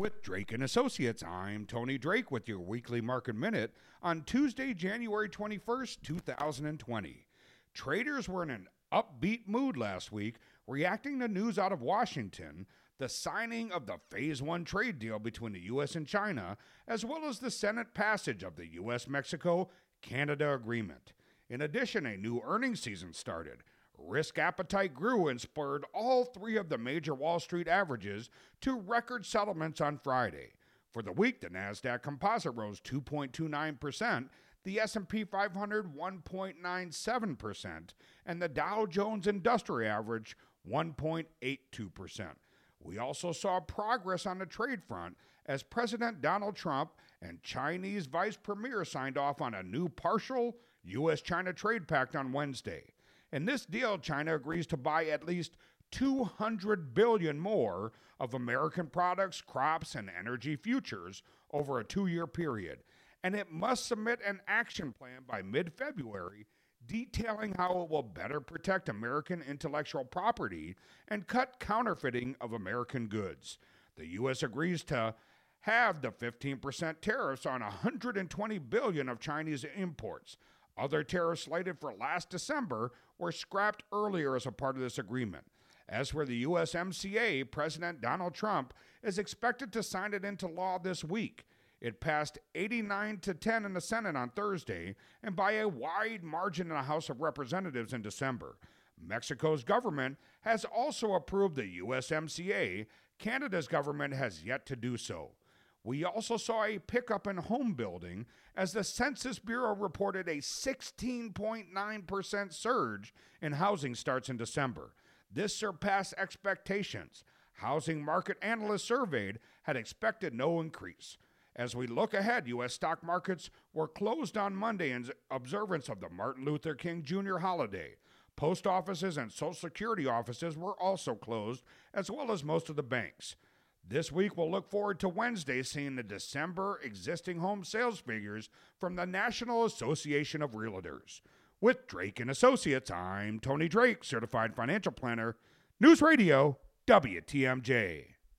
With Drake and Associates, I'm Tony Drake with your weekly market minute on Tuesday, January 21st, 2020. Traders were in an upbeat mood last week, reacting to news out of Washington, the signing of the Phase 1 trade deal between the U.S. and China, as well as the Senate passage of the U.S. Mexico Canada agreement. In addition, a new earnings season started. Risk appetite grew and spurred all three of the major Wall Street averages to record settlements on Friday. For the week, the Nasdaq Composite rose 2.29%, the S&P 500 1.97%, and the Dow Jones Industrial Average 1.82%. We also saw progress on the trade front as President Donald Trump and Chinese Vice Premier signed off on a new partial U.S. China trade pact on Wednesday. In this deal, China agrees to buy at least 200 billion more of American products, crops, and energy futures over a two year period. And it must submit an action plan by mid February detailing how it will better protect American intellectual property and cut counterfeiting of American goods. The U.S. agrees to have the 15% tariffs on 120 billion of Chinese imports. Other tariffs slated for last December were scrapped earlier as a part of this agreement. As for the USMCA, President Donald Trump is expected to sign it into law this week. It passed 89 to 10 in the Senate on Thursday and by a wide margin in the House of Representatives in December. Mexico's government has also approved the USMCA. Canada's government has yet to do so. We also saw a pickup in home building as the Census Bureau reported a 16.9% surge in housing starts in December. This surpassed expectations. Housing market analysts surveyed had expected no increase. As we look ahead, U.S. stock markets were closed on Monday in observance of the Martin Luther King Jr. holiday. Post offices and Social Security offices were also closed, as well as most of the banks. This week, we'll look forward to Wednesday seeing the December existing home sales figures from the National Association of Realtors. With Drake and Associates, I'm Tony Drake, certified financial planner, News Radio, WTMJ.